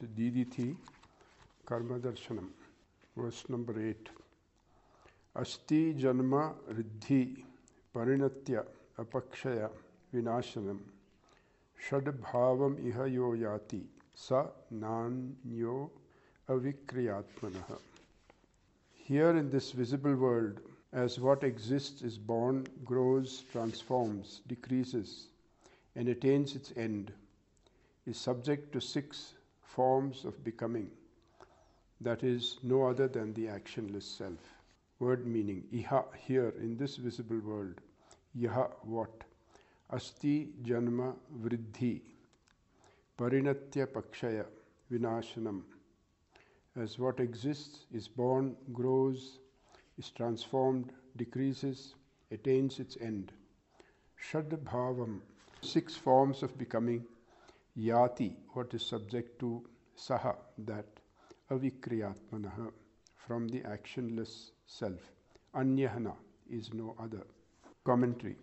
This is Didhiti Karma Darshanam, verse number 8. Asti Janma Vriddhi Parinatya Apakshaya Vinashanam Shadbhavam Iha Yo Yati Sa Nanyo Avikriyatmanaha. Here in this visible world, as what exists is born, grows, transforms, decreases, and attains its end, is subject to six forms of becoming, that is, no other than the actionless self. Word meaning Iha, here in this visible world, Yaha, what? Asti Janma Vriddhi, Parinatya Pakshaya, Vinashanam. As what exists is born, grows, is transformed, decreases, attains its end. Shadbhavam, six forms of becoming, yati, what is subject to saha, that, avikriyatmanaha, from the actionless self. Anyahana is no other. Commentary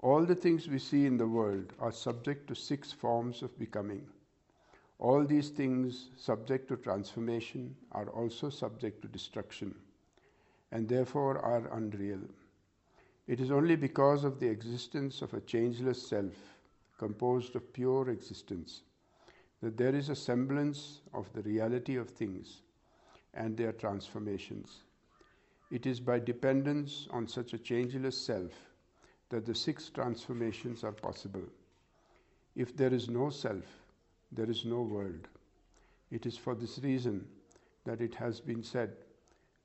All the things we see in the world are subject to six forms of becoming. All these things, subject to transformation, are also subject to destruction and therefore are unreal. It is only because of the existence of a changeless self, composed of pure existence, that there is a semblance of the reality of things and their transformations. It is by dependence on such a changeless self that the six transformations are possible. If there is no self, there is no world. It is for this reason that it has been said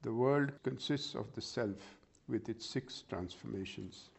the world consists of the self with its six transformations.